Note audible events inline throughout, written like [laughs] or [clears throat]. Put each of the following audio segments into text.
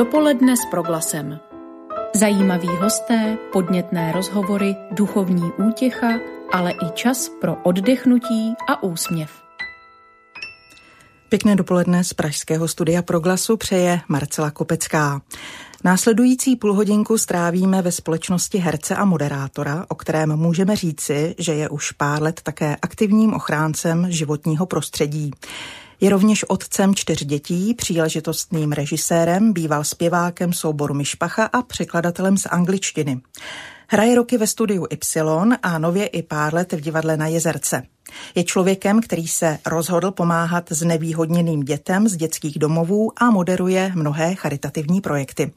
Dopoledne s proglasem. Zajímaví hosté, podnětné rozhovory, duchovní útěcha, ale i čas pro oddechnutí a úsměv. Pěkné dopoledne z Pražského studia Proglasu přeje Marcela Kopecká. Následující půlhodinku strávíme ve společnosti herce a moderátora, o kterém můžeme říci, že je už pár let také aktivním ochráncem životního prostředí. Je rovněž otcem čtyř dětí, příležitostným režisérem, býval zpěvákem souboru Myšpacha a překladatelem z angličtiny. Hraje roky ve studiu Y a nově i pár let v divadle na Jezerce. Je člověkem, který se rozhodl pomáhat znevýhodněným dětem z dětských domovů a moderuje mnohé charitativní projekty.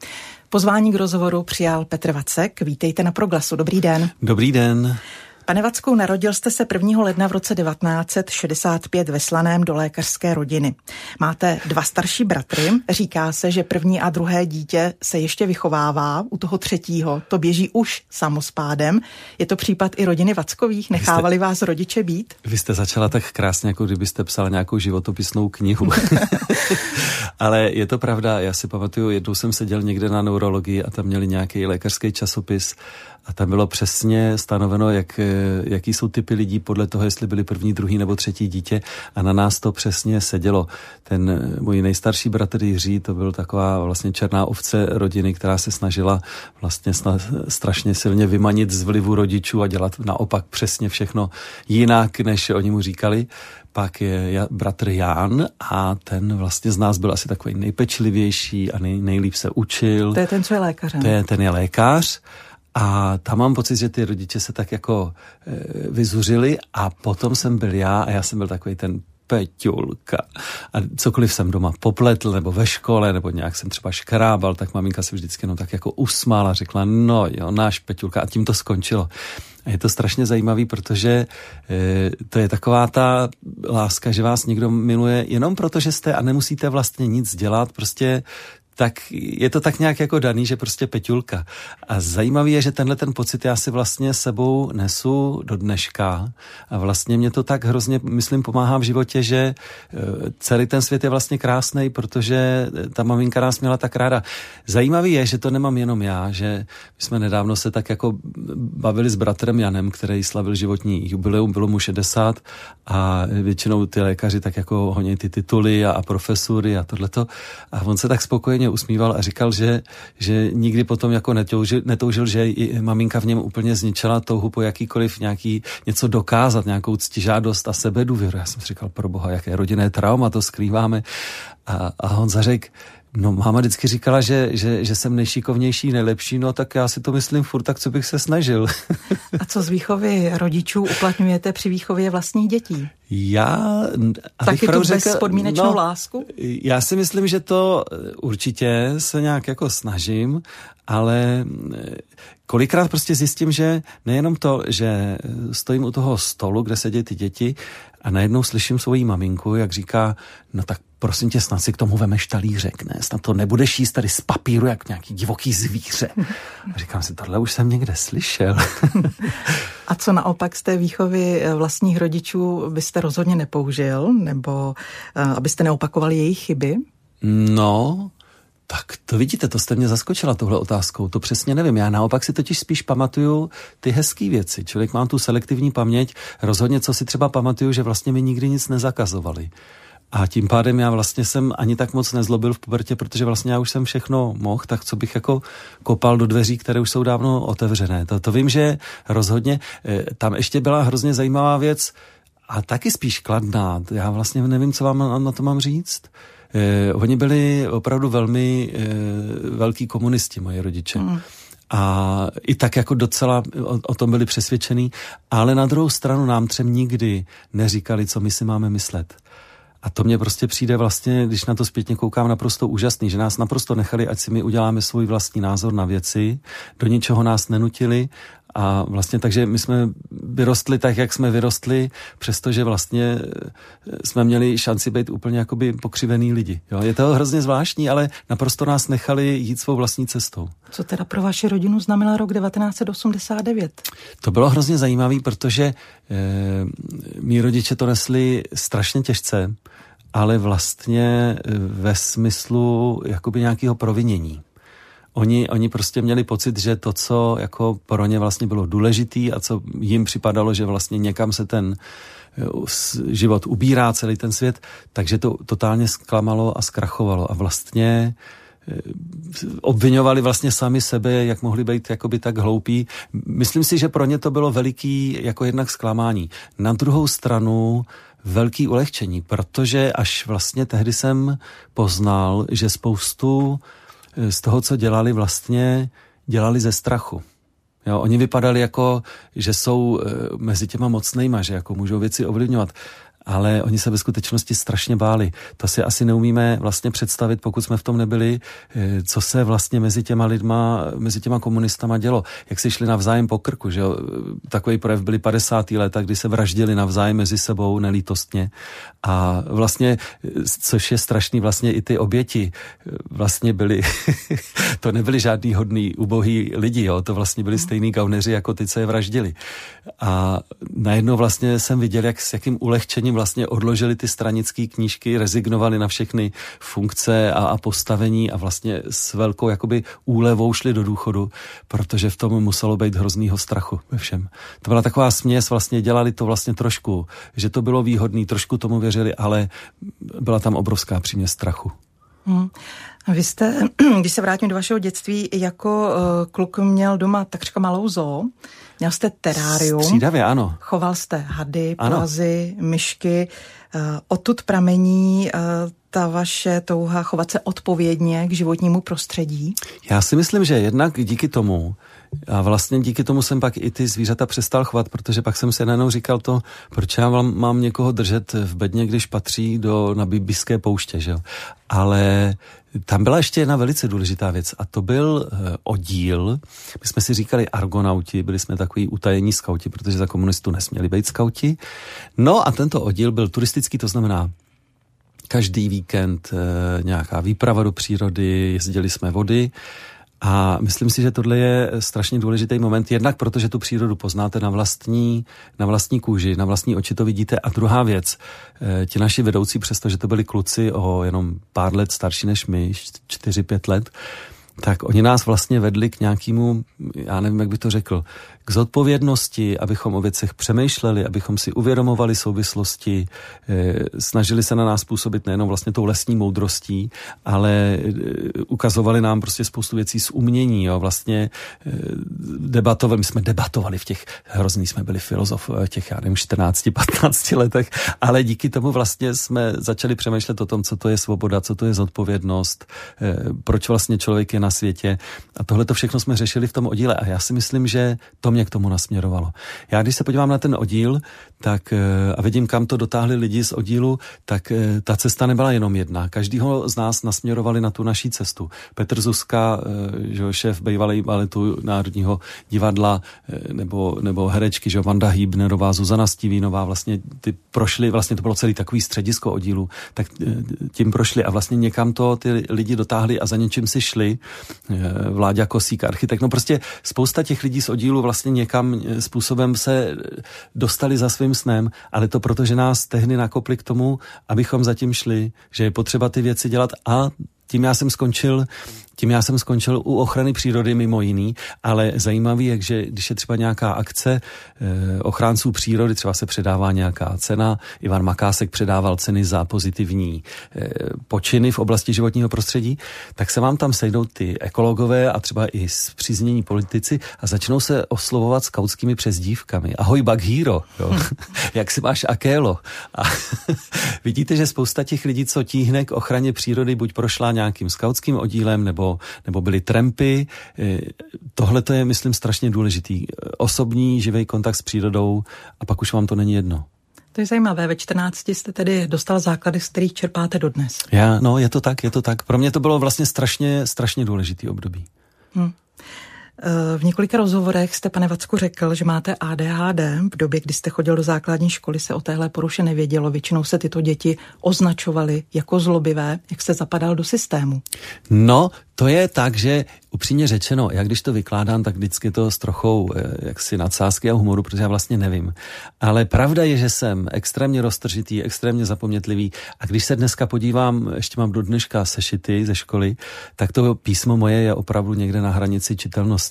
Pozvání k rozhovoru přijal Petr Vacek. Vítejte na Proglasu. Dobrý den. Dobrý den. Pane Vacku, narodil jste se 1. ledna v roce 1965 ve Slaném do lékařské rodiny. Máte dva starší bratry. Říká se, že první a druhé dítě se ještě vychovává. U toho třetího to běží už samospádem. Je to případ i rodiny Vackových? Nechávali jste, vás rodiče být? Vy jste začala tak krásně, jako kdybyste psala nějakou životopisnou knihu. [laughs] Ale je to pravda. Já si pamatuju, jednou jsem seděl někde na neurologii a tam měli nějaký lékařský časopis a tam bylo přesně stanoveno, jak, jaký jsou typy lidí podle toho, jestli byli první, druhý nebo třetí dítě a na nás to přesně sedělo. Ten můj nejstarší bratr Jiří, to byl taková vlastně černá ovce rodiny, která se snažila vlastně strašně silně vymanit z vlivu rodičů a dělat naopak přesně všechno jinak, než oni mu říkali pak je bratr Jan a ten vlastně z nás byl asi takový nejpečlivější a nej, nejlíp se učil. To je ten, co je lékařem. To je, ten je lékař a tam mám pocit, že ty rodiče se tak jako e, vyzuřili a potom jsem byl já a já jsem byl takový ten Peťulka. A cokoliv jsem doma popletl, nebo ve škole, nebo nějak jsem třeba škrábal, tak maminka se vždycky no tak jako usmála, řekla, no jo, náš Peťulka a tím to skončilo. A je to strašně zajímavý, protože e, to je taková ta láska, že vás někdo miluje jenom proto, že jste a nemusíte vlastně nic dělat, prostě tak je to tak nějak jako daný, že prostě Peťulka. A zajímavý je, že tenhle ten pocit já si vlastně sebou nesu do dneška a vlastně mě to tak hrozně, myslím, pomáhá v životě, že e, celý ten svět je vlastně krásný, protože ta maminka nás měla tak ráda. Zajímavý je, že to nemám jenom já, že my jsme nedávno se tak jako bavili s bratrem Janem, který slavil životní jubileum, bylo mu 60 a většinou ty lékaři tak jako honí ty tituly a, a profesury a tohleto a on se tak spokojeně mě usmíval a říkal, že, že nikdy potom jako netoužil, netoužil, že i maminka v něm úplně zničila touhu po jakýkoliv nějaký něco dokázat, nějakou ctižádost a sebedůvěru. Já jsem si říkal, pro boha, jaké rodinné trauma to skrýváme. A, a Honza řekl, No, máma vždycky říkala, že, že, že jsem nejšikovnější, nejlepší, no tak já si to myslím furt, tak co bych se snažil. A co z výchovy rodičů uplatňujete při výchově vlastních dětí? Já... Taky tu řekl, bezpodmínečnou no, lásku? Já si myslím, že to určitě se nějak jako snažím, ale eh, kolikrát prostě zjistím, že nejenom to, že stojím u toho stolu, kde sedí ty děti a najednou slyším svoji maminku, jak říká, no tak prosím tě, snad si k tomu vemeš talířek, ne? Snad to nebudeš jíst tady z papíru, jak nějaký divoký zvíře. A říkám si, tohle už jsem někde slyšel. [laughs] A co naopak z té výchovy eh, vlastních rodičů byste rozhodně nepoužil, nebo eh, abyste neopakovali jejich chyby? No, tak to vidíte, to jste mě zaskočila tohle otázkou, to přesně nevím. Já naopak si totiž spíš pamatuju ty hezké věci. Člověk má tu selektivní paměť, rozhodně co si třeba pamatuju, že vlastně mi nikdy nic nezakazovali. A tím pádem já vlastně jsem ani tak moc nezlobil v pubertě, protože vlastně já už jsem všechno mohl, tak co bych jako kopal do dveří, které už jsou dávno otevřené. To, to vím, že rozhodně eh, tam ještě byla hrozně zajímavá věc a taky spíš kladná. Já vlastně nevím, co vám na to mám říct. Eh, oni byli opravdu velmi eh, velký komunisti, moje rodiče. Mm. A i tak jako docela o, o tom byli přesvědčení, ale na druhou stranu nám třem nikdy neříkali, co my si máme myslet. A to mě prostě přijde vlastně, když na to zpětně koukám, naprosto úžasný, že nás naprosto nechali, ať si my uděláme svůj vlastní názor na věci, do ničeho nás nenutili a vlastně takže my jsme vyrostli tak, jak jsme vyrostli, přestože vlastně eh, jsme měli šanci být úplně jakoby pokřivený lidi. Jo? Je to hrozně zvláštní, ale naprosto nás nechali jít svou vlastní cestou. Co teda pro vaši rodinu znamenal rok 1989? To bylo hrozně zajímavé, protože e, mý rodiče to nesli strašně těžce ale vlastně ve smyslu jakoby nějakého provinění. Oni, oni prostě měli pocit, že to, co jako pro ně vlastně bylo důležitý a co jim připadalo, že vlastně někam se ten život ubírá celý ten svět, takže to totálně zklamalo a zkrachovalo. A vlastně eh, obvinovali vlastně sami sebe, jak mohli být jakoby tak hloupí. Myslím si, že pro ně to bylo veliký jako jednak zklamání. Na druhou stranu velký ulehčení, protože až vlastně tehdy jsem poznal, že spoustu eh, z toho, co dělali, vlastně dělali ze strachu. Jo, oni vypadali jako, že jsou e, mezi těma mocnejma, že jako můžou věci ovlivňovat ale oni se ve skutečnosti strašně báli. To si asi neumíme vlastně představit, pokud jsme v tom nebyli, eh, co se vlastně mezi těma lidma, mezi těma komunistama dělo. Jak si šli navzájem po krku, že jo? Takový projev byly 50. léta, kdy se vraždili navzájem mezi sebou nelítostně. A vlastně, eh, což je strašný, vlastně i ty oběti eh, vlastně byly, [laughs] to nebyli žádný hodný, ubohý lidi, jo? to vlastně byli stejný gauneři, jako ty, co je vraždili. A najednou vlastně jsem viděl, jak s jakým ulehčením vlastně odložili ty stranické knížky, rezignovali na všechny funkce a, a postavení a vlastně s velkou jakoby úlevou šli do důchodu, protože v tom muselo být hroznýho strachu ve všem. To byla taková směs, vlastně dělali to vlastně trošku, že to bylo výhodný, trošku tomu věřili, ale byla tam obrovská příměs strachu. Hmm. Vy jste, [clears throat] když se vrátím do vašeho dětství, jako uh, kluk měl doma takřka malou zoo. Měl jste terárium. Střídavě, ano. Choval jste hady, plazy, ano. myšky. Uh, odtud pramení uh, ta vaše touha chovat se odpovědně k životnímu prostředí? Já si myslím, že jednak díky tomu, a vlastně díky tomu jsem pak i ty zvířata přestal chovat, protože pak jsem se najednou říkal to, proč já mám, někoho držet v bedně, když patří do nabibiské pouště, že jo. Ale tam byla ještě jedna velice důležitá věc a to byl uh, oddíl. My jsme si říkali argonauti, byli jsme takový utajení skauti, protože za komunistů nesměli být skauti. No a tento oddíl byl turistický, to znamená každý víkend uh, nějaká výprava do přírody, jezdili jsme vody, a myslím si, že tohle je strašně důležitý moment, jednak protože tu přírodu poznáte na vlastní, na vlastní kůži, na vlastní oči to vidíte. A druhá věc, eh, ti naši vedoucí, přestože to byli kluci o jenom pár let starší než my, 4-5 let, tak oni nás vlastně vedli k nějakému, já nevím, jak by to řekl, k zodpovědnosti, abychom o věcech přemýšleli, abychom si uvědomovali souvislosti, eh, snažili se na nás působit nejenom vlastně tou lesní moudrostí, ale eh, ukazovali nám prostě spoustu věcí z umění. Jo. Vlastně eh, debatovali, my jsme debatovali v těch, hrozný jsme byli filozof těch, já nevím, 14, 15 letech, ale díky tomu vlastně jsme začali přemýšlet o tom, co to je svoboda, co to je zodpovědnost, proč vlastně člověk je na světě. A tohle to všechno jsme řešili v tom oddíle. A já si myslím, že to mě k tomu nasměrovalo. Já když se podívám na ten oddíl tak, eh, a vidím, kam to dotáhli lidi z oddílu, tak eh, ta cesta nebyla jenom jedna. Každýho z nás nasměrovali na tu naší cestu. Petr Zuzka, eh, že šéf bývalý baletu Národního divadla, nebo, nebo herečky, že Vanda Hýbnerová, Zuzana Stivínová, vlastně ty prošli, vlastně to bylo celý takový středisko oddílu, tak tím prošli a vlastně někam to ty lidi dotáhli a za něčím si šli. Vláďa Kosík, architekt, no prostě spousta těch lidí z oddílu vlastně někam způsobem se dostali za svým snem, ale to proto, že nás tehdy nakopli k tomu, abychom zatím šli, že je potřeba ty věci dělat. A tím já jsem skončil tím já jsem skončil u ochrany přírody mimo jiný, ale zajímavý je, že když je třeba nějaká akce eh, ochránců přírody, třeba se předává nějaká cena, Ivan Makásek předával ceny za pozitivní eh, počiny v oblasti životního prostředí, tak se vám tam sejdou ty ekologové a třeba i zpříznění politici a začnou se oslovovat skautskými přezdívkami. Ahoj Baghýro, jo. [laughs] jak si máš Akélo? A [laughs] vidíte, že spousta těch lidí, co tíhne k ochraně přírody, buď prošla nějakým skautským oddílem nebo nebo, nebo byly trampy. Eh, tohle to je, myslím, strašně důležitý. Osobní, živý kontakt s přírodou a pak už vám to není jedno. To je zajímavé. Ve 14 jste tedy dostal základy, z kterých čerpáte dodnes. Já, no, je to tak, je to tak. Pro mě to bylo vlastně strašně, strašně důležitý období. Hmm. V několika rozhovorech jste, pane Vacku, řekl, že máte ADHD. V době, kdy jste chodil do základní školy, se o téhle poruše nevědělo. Většinou se tyto děti označovaly jako zlobivé. Jak jste zapadal do systému? No, to je tak, že upřímně řečeno, jak když to vykládám, tak vždycky to s trochou eh, jaksi nadsázky a humoru, protože já vlastně nevím. Ale pravda je, že jsem extrémně roztržitý, extrémně zapomnětlivý a když se dneska podívám, ještě mám do dneška sešity ze školy, tak to písmo moje je opravdu někde na hranici čitelnosti.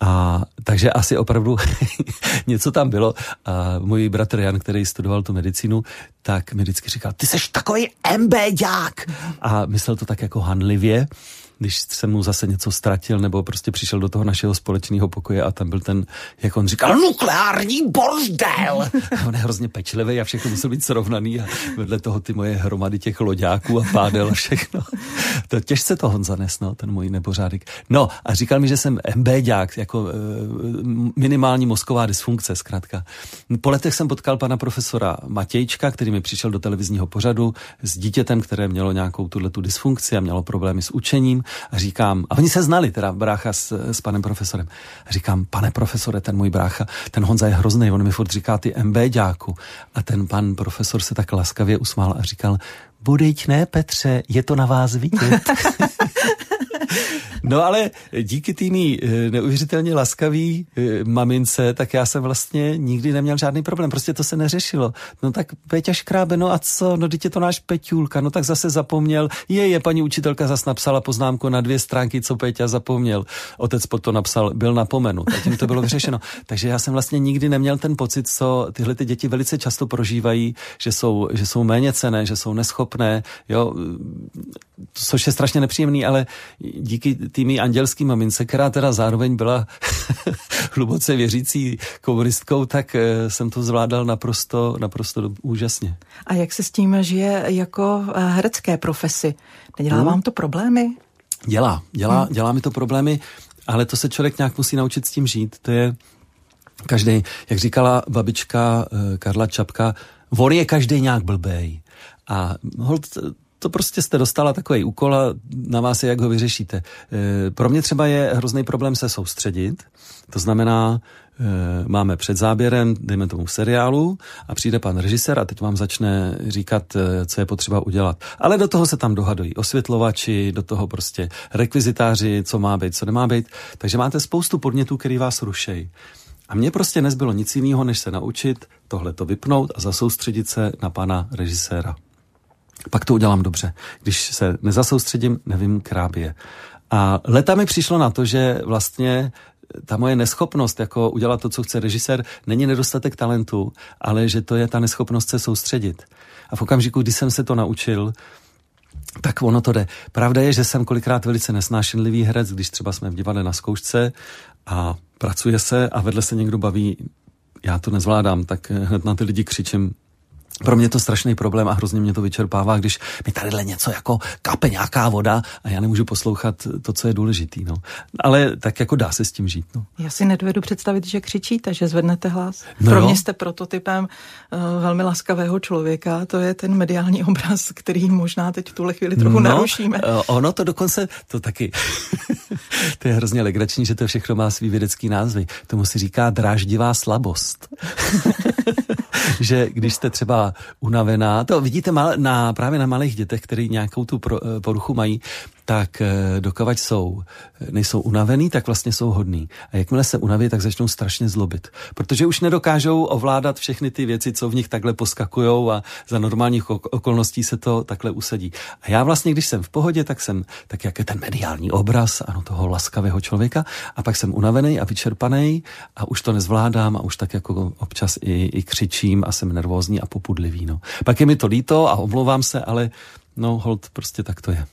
A takže asi opravdu [laughs] něco tam bylo. A můj bratr Jan, který studoval tu medicínu, tak mi vždycky říkal, ty seš takový MBďák. A myslel to tak jako hanlivě když jsem mu zase něco ztratil nebo prostě přišel do toho našeho společného pokoje a tam byl ten, jak on říkal, nukleární bordel. A [laughs] on je hrozně pečlivý a všechno musel být srovnaný a vedle toho ty moje hromady těch loďáků a pádel a všechno. To těžce to Honza nes, no, ten můj nebořádek. No a říkal mi, že jsem MBďák, jako e, minimální mozková dysfunkce zkrátka. Po letech jsem potkal pana profesora Matějčka, který mi přišel do televizního pořadu s dítětem, které mělo nějakou tuhle tu dysfunkci a mělo problémy s učením a říkám, a oni se znali, teda brácha s, s panem profesorem. A říkám, pane profesore, ten můj brácha, ten Honza je hrozný, on mi furt říká ty MBďáku. A ten pan profesor se tak laskavě usmál a říkal, Budejť ne, Petře, je to na vás vidět. [laughs] No ale díky tými eh, neuvěřitelně laskavý eh, mamince, tak já jsem vlastně nikdy neměl žádný problém. Prostě to se neřešilo. No tak Peťa škrábe, no a co? No dítě to náš Peťulka. No tak zase zapomněl. Je, je, paní učitelka zase napsala poznámku na dvě stránky, co Peťa zapomněl. Otec pod to napsal, byl napomenut. A tím to bylo vyřešeno. [laughs] Takže já jsem vlastně nikdy neměl ten pocit, co tyhle ty děti velice často prožívají, že jsou, že jsou méně cené, že jsou neschopné, jo, což je strašně nepříjemný, ale díky tými andělský mamince, která teda zároveň byla [laughs] hluboce věřící komunistkou, tak eh, jsem to zvládal naprosto, naprosto úžasně. A jak se s tím žije jako eh, herecké profesi? Nedělá hmm. vám to problémy? Dělá, dělá, hmm. dělá mi to problémy, ale to se člověk nějak musí naučit s tím žít. To je každý, jak říkala babička eh, Karla Čapka, on je každý nějak blbej. A hold, to prostě jste dostala takový úkol a na vás je, jak ho vyřešíte. E, pro mě třeba je hrozný problém se soustředit, to znamená, e, máme před záběrem, dejme tomu seriálu a přijde pan režisér a teď vám začne říkat, e, co je potřeba udělat. Ale do toho se tam dohadují osvětlovači, do toho prostě rekvizitáři, co má být, co nemá být. Takže máte spoustu podnětů, který vás rušejí. A mně prostě nezbylo nic jiného, než se naučit tohle to vypnout a zasoustředit se na pana režiséra pak to udělám dobře. Když se nezasoustředím, nevím krábě. A leta mi přišlo na to, že vlastně ta moje neschopnost jako udělat to, co chce režisér, není nedostatek talentu, ale že to je ta neschopnost se soustředit. A v okamžiku, kdy jsem se to naučil, tak ono to jde. Pravda je, že jsem kolikrát velice nesnášenlivý herec, když třeba jsme v divadle na zkoušce a pracuje se a vedle se někdo baví, já to nezvládám, tak hned na ty lidi křičím, pro mě je to strašný problém a hrozně mě to vyčerpává, když mi tadyhle něco jako kape nějaká voda a já nemůžu poslouchat to, co je důležitý. No. Ale tak jako dá se s tím žít. No. Já si nedovedu představit, že křičíte, že zvednete hlas. No Pro mě jste prototypem uh, velmi laskavého člověka. To je ten mediální obraz, který možná teď v tuhle chvíli trochu no, narušíme. Uh, ono to dokonce, to taky, [laughs] to je hrozně legrační, že to všechno má svý vědecký názvy. Tomu si říká dráždivá slabost. [laughs] [laughs] že když jste třeba unavená, to vidíte na, právě na malých dětech, který nějakou tu eh, poruchu mají, tak eh, dokovat jsou, eh, nejsou unavený, tak vlastně jsou hodný. A jakmile se unaví, tak začnou strašně zlobit. Protože už nedokážou ovládat všechny ty věci, co v nich takhle poskakujou a za normálních okolností se to takhle usadí. A já vlastně, když jsem v pohodě, tak jsem tak jak je ten mediální obraz ano, toho laskavého člověka a pak jsem unavený a vyčerpaný a už to nezvládám a už tak jako občas i, i křičím a jsem nervózní a popudlivý. No. Pak je mi to líto a omlouvám se, ale no hold, prostě tak to je.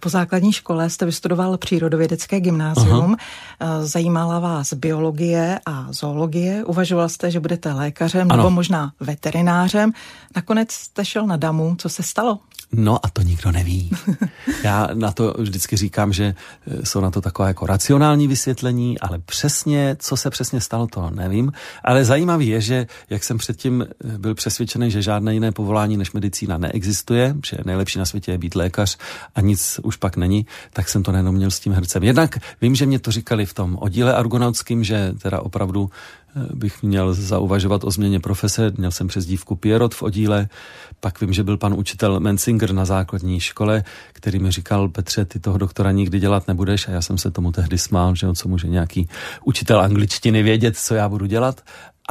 Po základní škole jste vystudoval přírodovědecké gymnázium, Aha. Eh, zajímala vás biologie a zoologie, uvažoval jste, že budete lékařem ano. nebo možná veterinářem. Nakonec jste šel na damu, co se stalo? No a to nikdo neví. [laughs] Já na to vždycky říkám, že e, jsou na to taková jako racionální vysvětlení, ale přesně, co se přesně stalo, to nevím. Ale zajímavý je, že jak jsem předtím e, byl přesvědčený, že žádné jiné povolání než medicína neexistuje, že nejlepší na světě je být lékař a nic už pak není, tak jsem to nejenom měl s tím hercem. Jednak vím, že mě to říkali v tom oddíle argonautským, že teda opravdu bych měl zauvažovat o změně profese. Měl jsem přes dívku Pierrot v oddíle, pak vím, že byl pan učitel Mensinger na základní škole, který mi říkal, Petře, ty toho doktora nikdy dělat nebudeš a já jsem se tomu tehdy smál, že o co může nějaký učitel angličtiny vědět, co já budu dělat.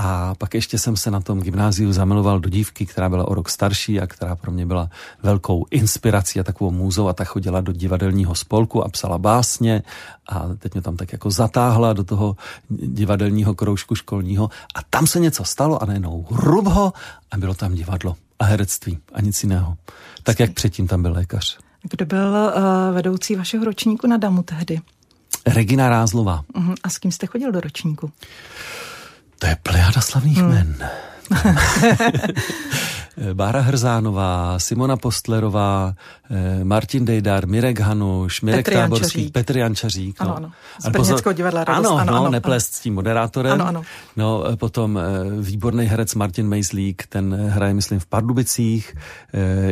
A pak ještě jsem se na tom gymnáziu zamiloval do dívky, která byla o rok starší a která pro mě byla velkou inspirací a takovou můzou a ta chodila do divadelního spolku a psala básně a teď mě tam tak jako zatáhla do toho divadelního kroužku školního a tam se něco stalo a najednou hrubho a bylo tam divadlo a herectví a nic jiného. Tak jak předtím tam byl lékař. Kdo byl uh, vedoucí vašeho ročníku na Damu tehdy? Regina Rázlová. Uh-huh. A s kým jste chodil do ročníku? To je plejada slavných hmm. men. [laughs] Bára Hrzánová, Simona Postlerová, eh, Martin Dejdar, Mirek Hanuš, Mirek Petr Táborský, Jančařík. Petr Jančařík. No. Ano, ano. Z Brněnského divadla Radost. Ano, ano, no, ano, neplést s tím moderátorem. Ano, ano. No, eh, potom eh, výborný herec Martin Mejzlík, ten hraje, myslím, v Pardubicích.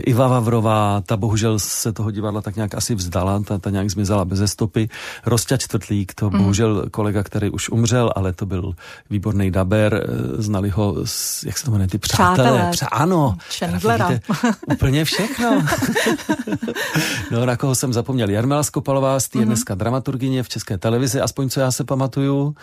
Iva Vavrová, ta bohužel se toho divadla tak nějak asi vzdala, ta, ta nějak zmizela bez stopy. Rostia Čtvrtlík, to mm. bohužel kolega, který už umřel, ale to byl výborný daber, znali ho, z, jak se to jmenuje, ty přátelé. Přátelé. Přá, ano, Chandlera. [laughs] Úplně všechno. no, na koho jsem zapomněl. Jarmila Skopalová, z je mm-hmm. dneska dramaturgině v České televizi, aspoň co já se pamatuju.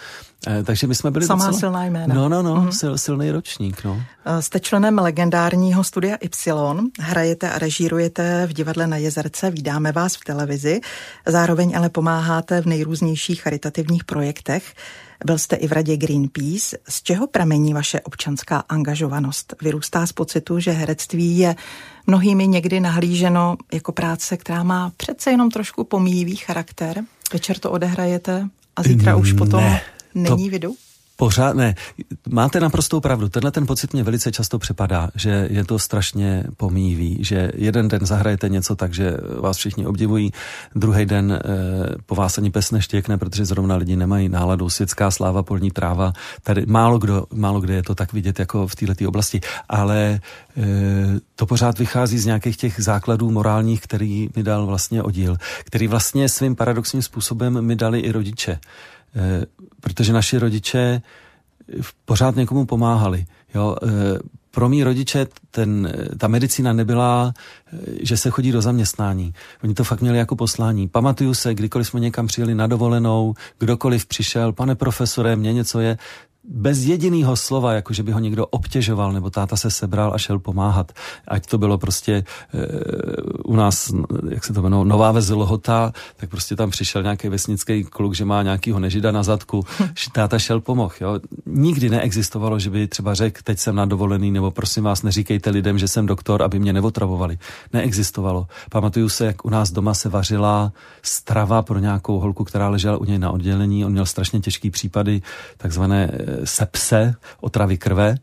Eh, takže my jsme byli Samá docela... silná jména. No, no, no, mm-hmm. sil, silný ročník, no. Eh, Jste členem legendárního studia Y, hrajete a režírujete v divadle na Jezerce, vídáme vás v televizi, zároveň ale pomáháte v nejrůznějších charitativních projektech. Byl jste i v radě Greenpeace. Z čeho pramení vaše občanská angažovanost? Vyrůstá z pocitu, že herectví je mnohými někdy nahlíženo jako práce, která má přece jenom trošku pomíjivý charakter. Večer to odehrajete a zítra už potom Ne, není to- vidu? Pořád ne. Máte naprostou pravdu. Tenhle ten pocit mě velice často přepadá, že je to strašně pomíjivý, že jeden den zahrajete něco tak, že vás všichni obdivují, druhý den e, po vás ani pes neštěkne, protože zrovna lidi nemají náladu, světská sláva, polní tráva. Tady málo, kdo, málo kde je to tak vidět jako v této oblasti, ale e, to pořád vychází z nějakých těch základů morálních, který mi dal vlastně oddíl, který vlastně svým paradoxním způsobem mi dali i rodiče. Eh, protože naši rodiče pořád někomu pomáhali. Jo? eh, Pro mý rodiče ten, ta medicína nebyla, eh, že se chodí do zaměstnání. Oni to fakt měli jako poslání. Pamatuju se, kdykoliv jsme někam přijeli na dovolenou, kdokoliv přišel, pane profesore, mě něco je, bez jediného slova, jako že by ho někdo obtěžoval, nebo táta se sebral a šel pomáhat. Ať to bylo prostě e, u nás, jak se to jmenuje, Nová Ves Lhota, tak prostě tam přišel nějaký vesnický kluk, že má nějakýho nežida na zadku, [laughs] že táta šel pomohl. Jo. Nikdy neexistovalo, že by třeba řekl, teď jsem na dovolený, nebo prosím vás, neříkejte lidem, že jsem doktor, aby mě neotravovali. Neexistovalo. Pamatuju se, jak u nás doma se vařila strava pro nějakou holku, která ležela u něj na oddělení. On měl strašně těžký případy, takzvané eh, sepse, otravy krve.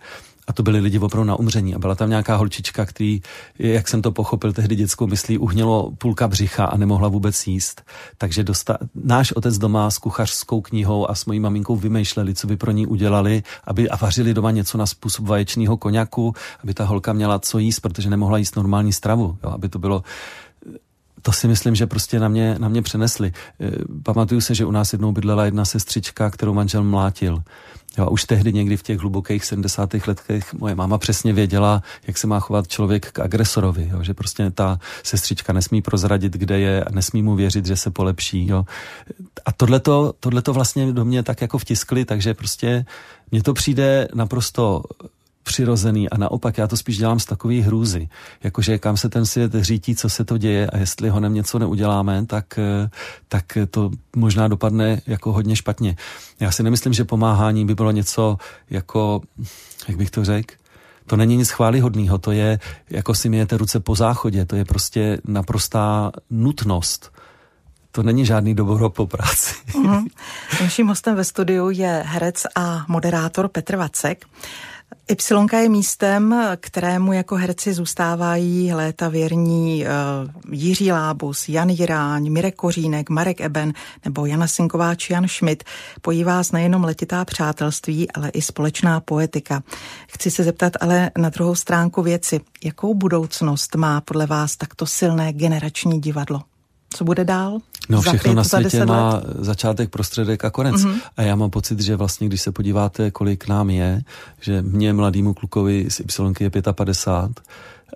A to byli lidi opravdu na umření. A byla tam nějaká holčička, který, jak jsem to pochopil, tehdy dětskou myslí, uhnělo půlka břicha a nemohla vůbec jíst. Takže dosta- náš otec doma s kuchařskou knihou a s mojí maminkou vymýšleli, co by pro ní udělali, aby a vařili doma něco na způsob vaječného koněku, aby ta holka měla co jíst, protože nemohla jíst normální stravu. Jo, aby to bylo to si myslím, že prostě na mě, na mě přenesli. Eh, Pamatuju se, že u nás jednou bydlela jedna sestřička, kterou manžel mlátil. Jo, už tehdy někdy v těch hlubokých 70. letech moje máma přesně věděla, jak se má chovat člověk k agresorovi, jo, že prostě ta sestřička nesmí prozradit, kde je a nesmí mu věřit, že se polepší. Jo. A tohleto, tohleto vlastně do mě tak jako vtiskli, takže prostě mně to přijde naprosto přirozený a naopak já to spíš dělám z takový hrůzy. Jakože kam se ten svět řítí, co se to děje a jestli ho nem něco neuděláme, tak, eh, tak to možná dopadne jako hodně špatně. Já si nemyslím, že pomáhání by bylo něco jako, jak bych to řekl, to není nic chválihodného, to je, jako si mějete ruce po záchodě, to je prostě naprostá nutnost. To není žádný dobro po práci. Mhm. Naším hostem ve studiu je herec a moderátor Petr Vacek. Ypsilonka je místem, kterému jako herci zůstávají léta věrní uh, Jiří Lábus, Jan Jiráň, Mirek Kořínek, Marek Eben nebo Jana Sinková či Jan Schmidt. Pojí vás nejenom letitá přátelství, ale i společná poetika. Chci se zeptat ale na druhou stránku věci. Jakou budoucnost má podle vás takto silné generační divadlo? Co bude dál? No všechno pět, na světě má let? začátek, prostředek a konec. Mm-hmm. A já mám pocit, že vlastně, když se podíváte, kolik nám je, že mě, mladýmu klukovi z Y je 55,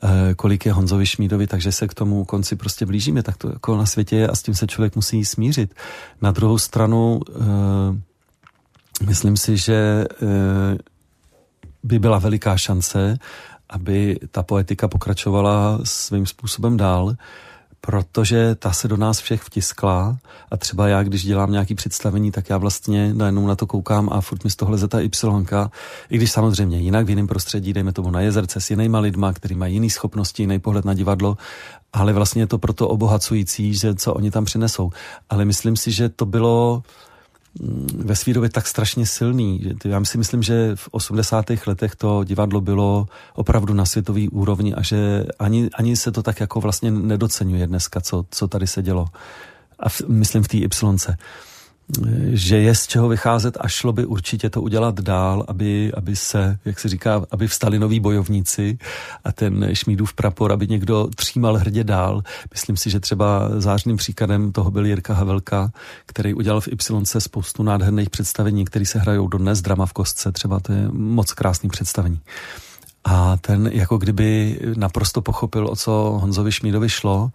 eh, kolik je Honzovi Šmídovi, takže se k tomu konci prostě blížíme, tak to jako na světě je a s tím se člověk musí smířit. Na druhou stranu, uh, myslím si, že uh, by byla veliká šance, aby ta poetika pokračovala svým způsobem dál, protože ta se do nás všech vtiskla a třeba já, když dělám nějaký představení, tak já vlastně najednou na to koukám a furt mi z toho leze ta Y, i když samozřejmě jinak v jiném prostředí, dejme tomu na jezerce s jinýma lidma, který mají jiný schopnosti, jiný pohled na divadlo, ale vlastně je to proto obohacující, že co oni tam přinesou. Ale myslím si, že to bylo ve své době tak strašně silný. Já si myslím, že v 80. letech to divadlo bylo opravdu na světový úrovni a že ani, ani se to tak jako vlastně nedocenuje dneska, co, co tady se dělo. A v, myslím v té Y že je z čeho vycházet a šlo by určitě to udělat dál, aby, aby se, jak se říká, aby vstali noví bojovníci a ten Šmídův prapor, aby někdo třímal hrdě dál. Myslím si, že třeba zářným příkladem toho byl Jirka Havelka, který udělal v Y spoustu nádherných představení, které se hrajou dnes, drama v kostce, třeba to je moc krásný představení. A ten jako kdyby naprosto pochopil, o co Honzovi Šmídovi šlo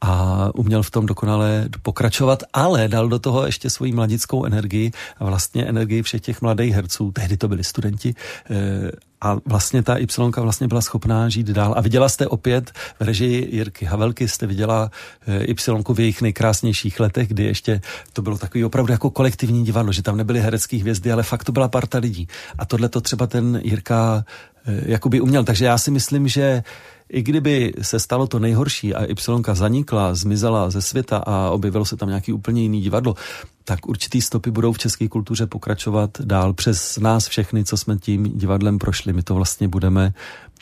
a uměl v tom dokonale pokračovat, ale dal do toho ještě svoji mladickou energii a vlastně energii všech těch mladých herců, tehdy to byli studenti, eh, a vlastně ta Y vlastně byla schopná žít dál. A viděla jste opět v režii Jirky Havelky, jste viděla eh, Y v jejich nejkrásnějších letech, kdy ještě to bylo takový opravdu jako kolektivní divadlo, že tam nebyly herecké hvězdy, ale fakt to byla parta lidí. A tohle to třeba ten Jirka eh, jakoby uměl. Takže já si myslím, že i kdyby se stalo to nejhorší a Y zanikla, zmizela ze světa a objevilo se tam nějaký úplně jiný divadlo, tak určitý stopy budou v české kultuře pokračovat dál přes nás všechny, co jsme tím divadlem prošli. My to vlastně budeme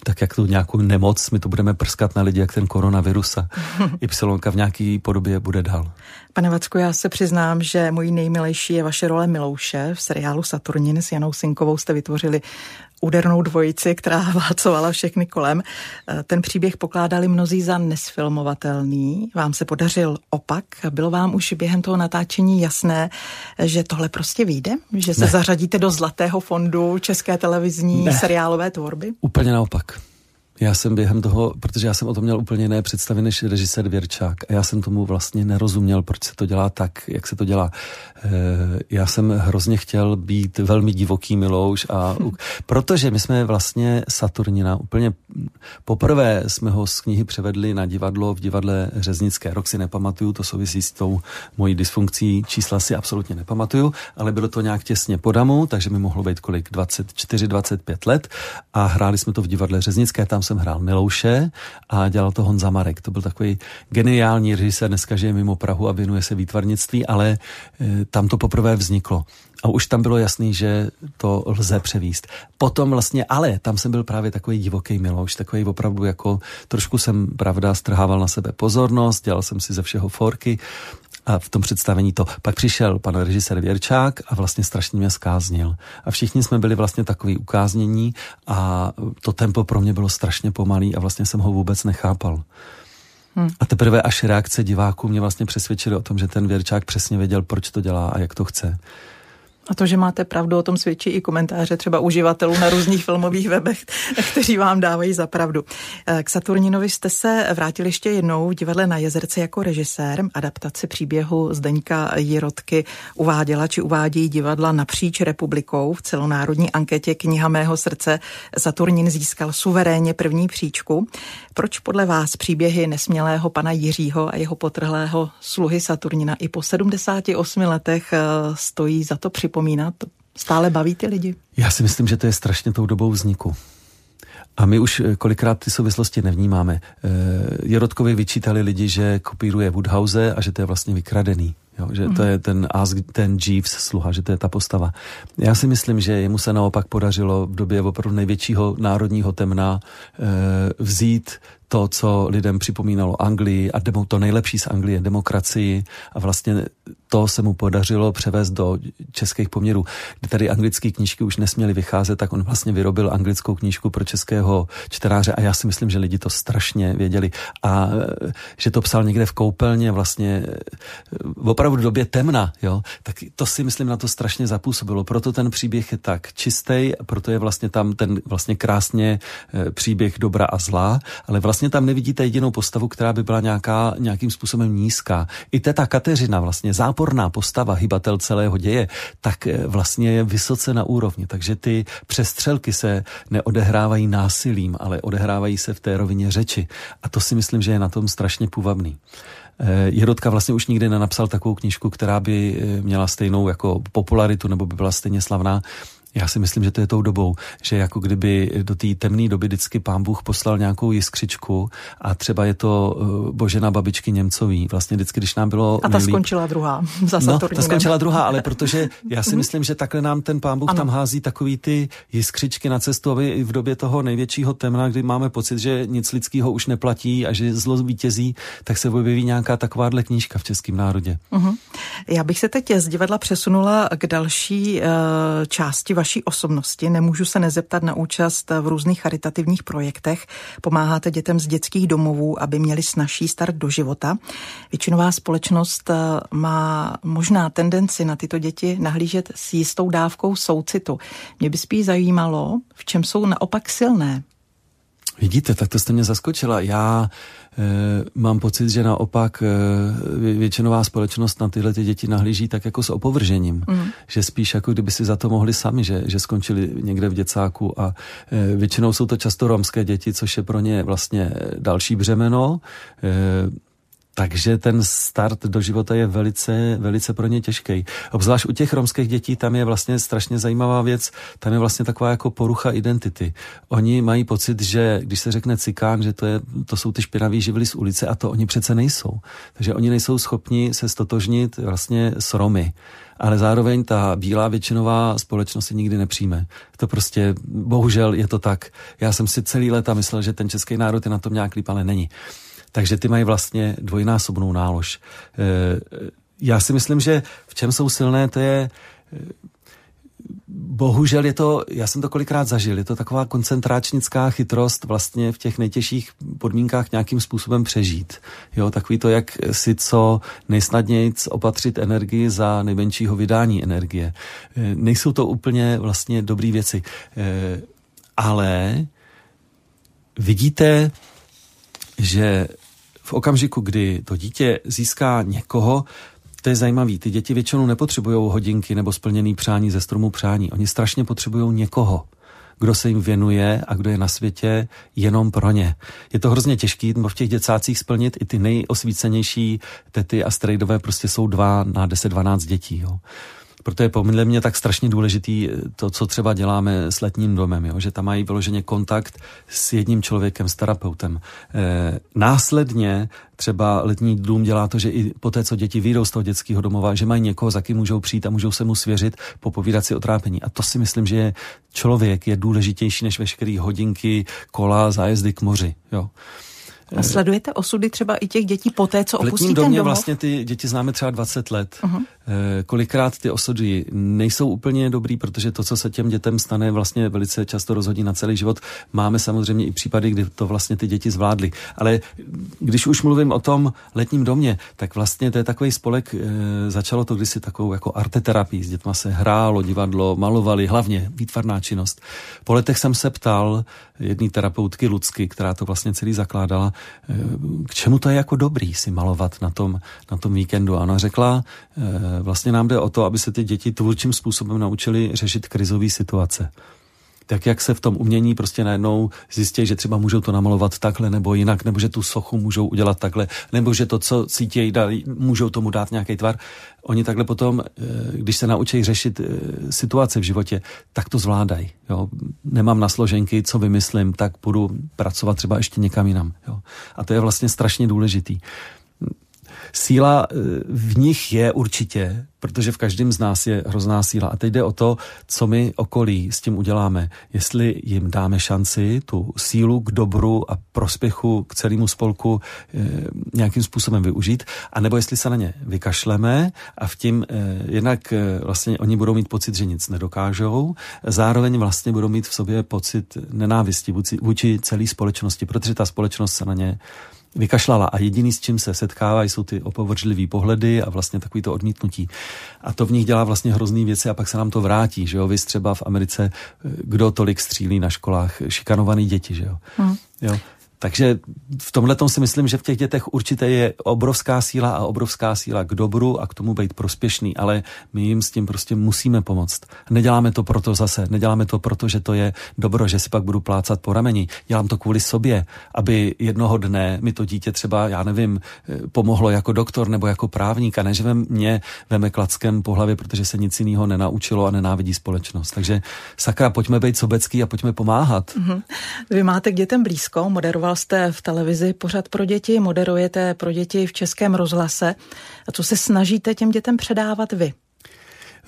tak jak tu nějakou nemoc, my to budeme prskat na lidi, jak ten koronavirus a [laughs] Y v nějaký podobě bude dál. Pane Vacku, já se přiznám, že můj nejmilejší je vaše role Milouše. V seriálu Saturnin s Janou Sinkovou jste vytvořili údernou dvojici, která [laughs] válcovala všechny kolem. Eh, ten příběh pokládali mnozí za nesfilmovatelný. Vám se podařil opak. Bylo vám už během toho natáčení jasné, že tohle prostě vyjde? Že se ne. zařadíte do zlatého fondu české televizní ne. seriálové tvorby? Úplně naopak. Já jsem během toho, protože já jsem o tom měl úplně jiné představy než režisér Věrčák a já jsem tomu vlastně nerozuměl, proč se to dělá tak, jak se to dělá. E, já jsem hrozně chtěl být velmi divoký Milouš a [laughs] protože my jsme vlastně Saturnina úplně poprvé jsme ho z knihy převedli na divadlo v divadle Řeznické. Rok si nepamatuju, to souvisí s tou mojí dysfunkcí, čísla si absolutně nepamatuju, ale bylo to nějak těsně po damu, takže mi mohlo být kolik, 24-25 let a hráli jsme to v divadle Řeznické, tam jsem hrál Milouše a dělal to Honza Marek. To byl takový geniální režisér, dneska žije mimo Prahu a věnuje se výtvarnictví, ale e, tam to poprvé vzniklo. A už tam bylo jasný, že to lze převíst. Potom vlastně, ale tam jsem byl právě takový divoký Milouš, takový opravdu jako, trošku jsem, pravda, strhával na sebe pozornost, dělal jsem si ze všeho forky a v tom představení to. Pak přišel pan režisér Věrčák a vlastně strašně mě zkáznil. A všichni jsme byli vlastně takový ukáznění a to tempo pro mě bylo strašně pomalý a vlastně jsem ho vůbec nechápal. Hmm. A teprve až reakce diváků mě vlastně přesvědčily o tom, že ten Věrčák přesně věděl, proč to dělá a jak to chce. A to, že máte pravdu, o tom svědčí i komentáře třeba uživatelů na různých filmových webech, kteří vám dávají za pravdu. Eh, k Saturninovi jste se vrátili ještě jednou v divadle na Jezerce jako režisér. Adaptaci příběhu Zdeňka Jirotky uváděla či uvádí divadla napříč republikou. V celonárodní anketě Kniha mého srdce Saturnin získal suverénně první příčku. Proč podle vás příběhy nesmělého pana Jiřího a jeho potrhlého sluhy Saturnina i po 78 letech eh, stojí za to připomínat? Připomínat? Stále baví ty lidi? Já si myslím, že to je strašně tou dobou vzniku. A my už eh, kolikrát ty souvislosti nevnímáme. E, Jerotkovi vyčítali lidi, že kopíruje Woodhouse a že to je vlastně vykradený. Jo, že to je ten, Ask, ten Jeeves sluha, že to je ta postava. Já si myslím, že jemu se naopak podařilo v době opravdu největšího národního temna e, vzít to, co lidem připomínalo Anglii a demo, to nejlepší z Anglie, demokracii a vlastně to se mu podařilo převést do českých poměrů. Kdy tady anglické knížky už nesměly vycházet, tak on vlastně vyrobil anglickou knížku pro českého čtenáře a já si myslím, že lidi to strašně věděli a e, že to psal někde v koupelně vlastně e, opravdu v době temna, jo, tak to si myslím na to strašně zapůsobilo. Proto ten příběh je tak čistý, proto je vlastně tam ten vlastně krásně e, příběh dobra a zla, ale vlastně vlastně tam nevidíte jedinou postavu, která by byla nějaká, nějakým způsobem nízká. I teta Kateřina, vlastně záporná postava, hybatel celého děje, tak eh, vlastně je vysoce na úrovni. Takže ty přestřelky se neodehrávají násilím, ale odehrávají se v té rovině řeči. A to si myslím, že je na tom strašně půvabný. Eh, Jirotka vlastně už nikdy nenapsal takovou knižku, která by eh, měla stejnou jako popularitu nebo by byla stejně slavná já si myslím, že to je tou dobou, že jako kdyby do té temné doby vždycky pán Bůh poslal nějakou jiskřičku a třeba je to uh, Božena babičky Němcový. Vlastně vždycky, když nám bylo A ta nejlíp... skončila druhá [laughs] za No, ta skončila druhá, ale protože já si myslím, že takhle nám ten pán Bůh ano. tam hází takový ty jiskřičky na cestu, aby i v době toho největšího temna, kdy máme pocit, že nic lidského už neplatí a že zlo vítězí, tak se objeví nějaká takováhle knížka v českém národě. Uh-huh. Já bych se teď z divadla přesunula k další uh, části vaší vaší osobnosti. Nemůžu se nezeptat na účast v různých charitativních projektech. Pomáháte dětem z dětských domovů, aby měli snažší start do života. Většinová společnost eh, má možná tendenci na tyto děti nahlížet s jistou dávkou soucitu. Mě by spíš zajímalo, v čem jsou naopak silné. Vidíte, tak to jste mě zaskočila. Já e, mám pocit, že naopak e, většinová společnost na tyhle ty děti nahlíží tak jako s opovržením. Mm. Že spíš jako kdyby si za to mohli sami, že, že skončili někde v děcáku a e, většinou jsou to často romské děti, což je pro ně vlastně další břemeno. E, takže ten start do života je velice, velice pro ně těžký. Obzvlášť u těch romských dětí tam je vlastně strašně zajímavá věc, tam je vlastně taková jako porucha identity. Oni mají pocit, že když se řekne cikán, že to, je, to jsou ty špinaví živly z ulice a to oni přece nejsou. Takže oni nejsou schopni se stotožnit vlastně s Romy ale zároveň ta bílá většinová společnost se nikdy nepřijme. To prostě, bohužel je to tak. Já jsem si celý léta myslel, že ten český národ je na tom nějak líp, ale není. Takže ty mají vlastně dvojnásobnou nálož. Eh, já si myslím, že v čem jsou silné, to je eh, bohužel je to, já jsem to kolikrát zažil, je to taková koncentračnická chytrost vlastně v těch nejtěžších podmínkách nějakým způsobem přežít. Jo, takový to, jak si co nejsnadněji opatřit energii za nejmenšího vydání energie. Nejsou to úplně vlastně dobré věci. Ale vidíte, že v okamžiku, kdy to dítě získá někoho, to je zajímavé. Ty děti většinou nepotřebují hodinky nebo splněný přání ze stromu přání. Oni strašně potřebují někoho, kdo se jim věnuje a kdo je na světě jenom pro ně. Je to hrozně těžký v těch děcácích splnit. I ty nejosvícenější tety a strejdové prostě jsou dva na 10-12 dětí. Jo. Proto je podle mě tak strašně důležitý eh, to, co třeba děláme s letním domem, jo? že tam mají vyloženě kontakt s jedním člověkem, s terapeutem. E, následně třeba letní dům dělá to, že i po té, co děti vyjdou z toho dětského domova, že mají někoho, za kým můžou přijít a můžou se mu svěřit, popovídat si o trápení. A to si myslím, že je, člověk je důležitější než veškeré hodinky, kola, zájezdy k moři. Jo. A sledujete osudy třeba i těch dětí po té, co opustí ten domov? vlastně ty děti známe třeba 20 let. Uh-huh. Kolikrát ty osudy nejsou úplně dobrý, protože to, co se těm dětem stane, vlastně velice často rozhodí na celý život. Máme samozřejmě i případy, kdy to vlastně ty děti zvládly. Ale když už mluvím o tom letním domě, tak vlastně to je takový spolek, e, začalo to kdysi takovou jako arteterapii. S dětma se hrálo, divadlo, malovali, hlavně výtvarná činnost. Po letech jsem se ptal jedné terapeutky Lucky, která to vlastně celý zakládala, k čemu to je jako dobrý si malovat na tom, na tom víkendu. A ona řekla, eh, vlastně nám jde o to, aby se ty děti tvůrčím způsobem naučili řešit krizové situace tak jak se v tom umění prostě najednou zjistí, že třeba můžou to namalovat takhle nebo jinak, nebo že tu sochu můžou udělat takhle, nebo že to, co cítějí, můžou tomu dát nějaký tvar. Oni takhle potom, eh, když se naučí řešit eh, situace v životě, tak to zvládají. Jo. Nemám na složenky, co vymyslím, tak budu pracovat třeba ještě někam jinam. Jo. A to je vlastně strašně důležitý síla v nich je určitě, protože v každém z nás je hrozná síla. A teď jde o to, co my okolí s tím uděláme. Jestli jim dáme šanci, tu sílu k dobru a prospěchu k celému spolku e, nějakým způsobem využít, anebo jestli se na ně vykašleme a v tím e, jednak e, vlastně oni budou mít pocit, že nic nedokážou, zároveň vlastně budou mít v sobě pocit nenávisti vůči, vůči celé společnosti, protože ta společnost se na ně vykašlala a jediný, s čím se setkávají, jsou ty opovržlivý pohledy a vlastně takový to odmítnutí. A to v nich dělá vlastně hrozný věci a pak se nám to vrátí, že jo. Vy třeba v Americe, kdo tolik střílí na školách, šikanovaný děti, že jo. Hmm. jo. Takže v tomhle si myslím, že v těch dětech určitě je obrovská síla a obrovská síla k dobru a k tomu být prospěšný, ale my jim s tím prostě musíme pomoct. Neděláme to proto zase, neděláme to proto, že to je dobro, že si pak budu plácat po rameni. Dělám to kvůli sobě, aby jednoho dne mi to dítě třeba, já nevím, eh, pomohlo jako doktor nebo jako právník a ne, že mě veme klackem po hlavě, protože se nic jiného nenaučilo a nenávidí společnost. Takže sakra, pojďme být sobecký a pojďme pomáhat. Mm-hmm. Vy máte k dětem blízko, moderoval jste v televizi pořad pro děti, moderujete pro děti v Českém rozhlase. A co se snažíte těm dětem předávat vy?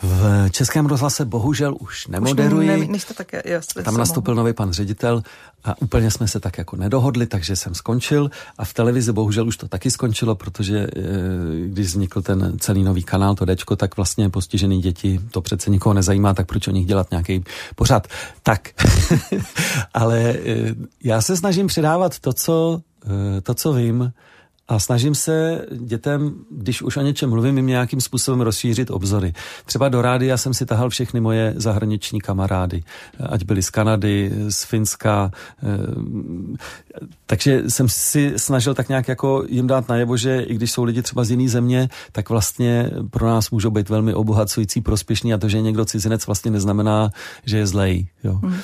V Českém rozhlase bohužel už nemoderuji. Už ne, nejste jasný, Tam nastoupil nový pan ředitel a úplně jsme se tak jako nedohodli, takže jsem skončil a v televizi bohužel už to taky skončilo, protože e, když vznikl ten celý nový kanál, to Dčko, tak vlastně postižený děti, to přece nikoho nezajímá, tak proč o nich dělat nějaký pořad. Tak, [laughs] ale e, já se snažím předávat to, co, e, to, co vím, a snažím se dětem, když už o něčem mluvím, jim nějakým způsobem rozšířit obzory. Třeba do rádia jsem si tahal všechny moje zahraniční kamarády, ať byli z Kanady, z Finska, eh, takže jsem si snažil tak nějak jako jim dát najevo, že i když jsou lidi třeba z jiné země, tak vlastně pro nás můžou být velmi obohacující, prospěšný a to, že je někdo cizinec vlastně neznamená, že je zlej. Jo. Hmm.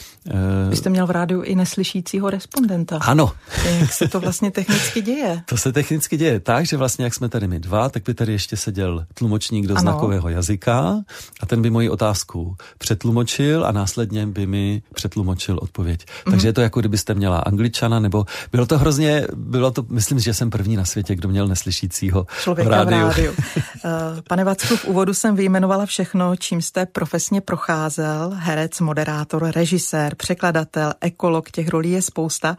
Vy jste měl v rádiu i neslyšícího respondenta. Ano. Jak se to vlastně technicky děje? To se technicky děje tak, že vlastně jak jsme tady my dva, tak by tady ještě seděl tlumočník do ano. znakového jazyka a ten by moji otázku přetlumočil a následně by mi přetlumočil odpověď. Hmm. Takže je to jako kdybyste měla angličana nebo bylo to hrozně, bylo to, myslím, že jsem první na světě, kdo měl neslyšícího Člověka v rádiu. V rádiu. [laughs] Eh, pane Vacku, v úvodu jsem vyjmenovala všechno, čím jste profesně procházel. Herec, moderátor, režisér, překladatel, ekolog, těch rolí je spousta.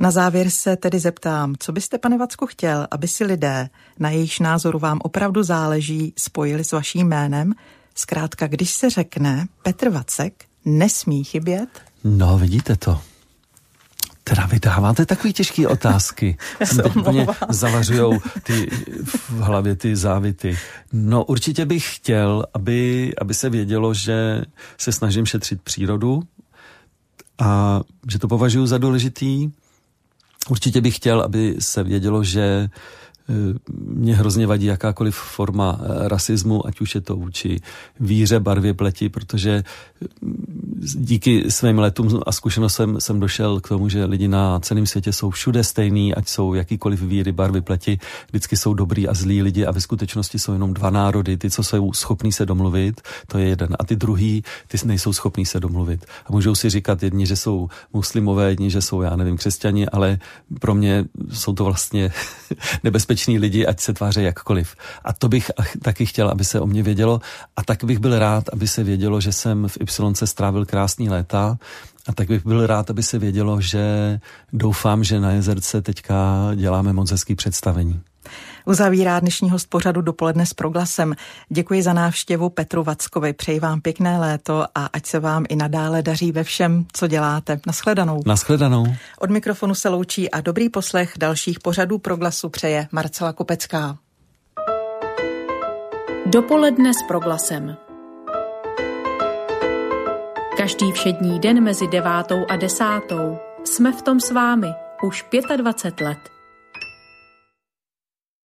Na závěr se tedy zeptám, co byste, pane Vacku, chtěl, aby si lidé, na jejich názoru vám opravdu záleží, spojili s vaším jménem? Zkrátka, když se řekne Petr Vacek, nesmí chybět? No, vidíte to. Teda vy dáváte takové těžké otázky. [laughs] Mě zavařujou ty v hlavě ty závity. No určitě bych chtěl, aby, aby se vědělo, že se snažím šetřit přírodu a že to považuji za důležitý. Určitě bych chtěl, aby se vědělo, že mě hrozně vadí jakákoliv forma eh, rasismu, ať už je to vůči víře, barvě pleti, protože mm, díky svým letům a zkušenostem jsem došel k tomu, že lidi na celém světě jsou všude stejný, ať jsou jakýkoliv víry, barvy pleti, vždycky jsou dobrý a zlí lidi a ve skutečnosti jsou jenom dva národy, ty, co jsou schopní se domluvit, to je jeden, a ty druhý, ty nejsou schopní se domluvit. A můžou si říkat jedni, že jsou muslimové, jedni, že jsou, já nevím, křesťani, ale pro mě jsou to vlastně [laughs] nebezpečné bezpeční lidi, ať se tváří jakkoliv. A to bych taky chtěl, aby se o mě vědělo. A tak bych byl rád, aby se vědělo, že jsem v Y strávil krásný léta. A tak bych byl rád, aby se vědělo, že doufám, že na jezerce teďka děláme moc hezký představení. Uzavírá dnešní host pořadu dopoledne s proglasem. Děkuji za návštěvu Petru Vackovi, přeji vám pěkné léto a ať se vám i nadále daří ve všem, co děláte. Naschledanou. Naschledanou. Od mikrofonu se loučí a dobrý poslech dalších pořadů proglasu přeje Marcela Kopecká. Dopoledne s proglasem. Každý všední den mezi devátou a desátou jsme v tom s vámi už 25 let.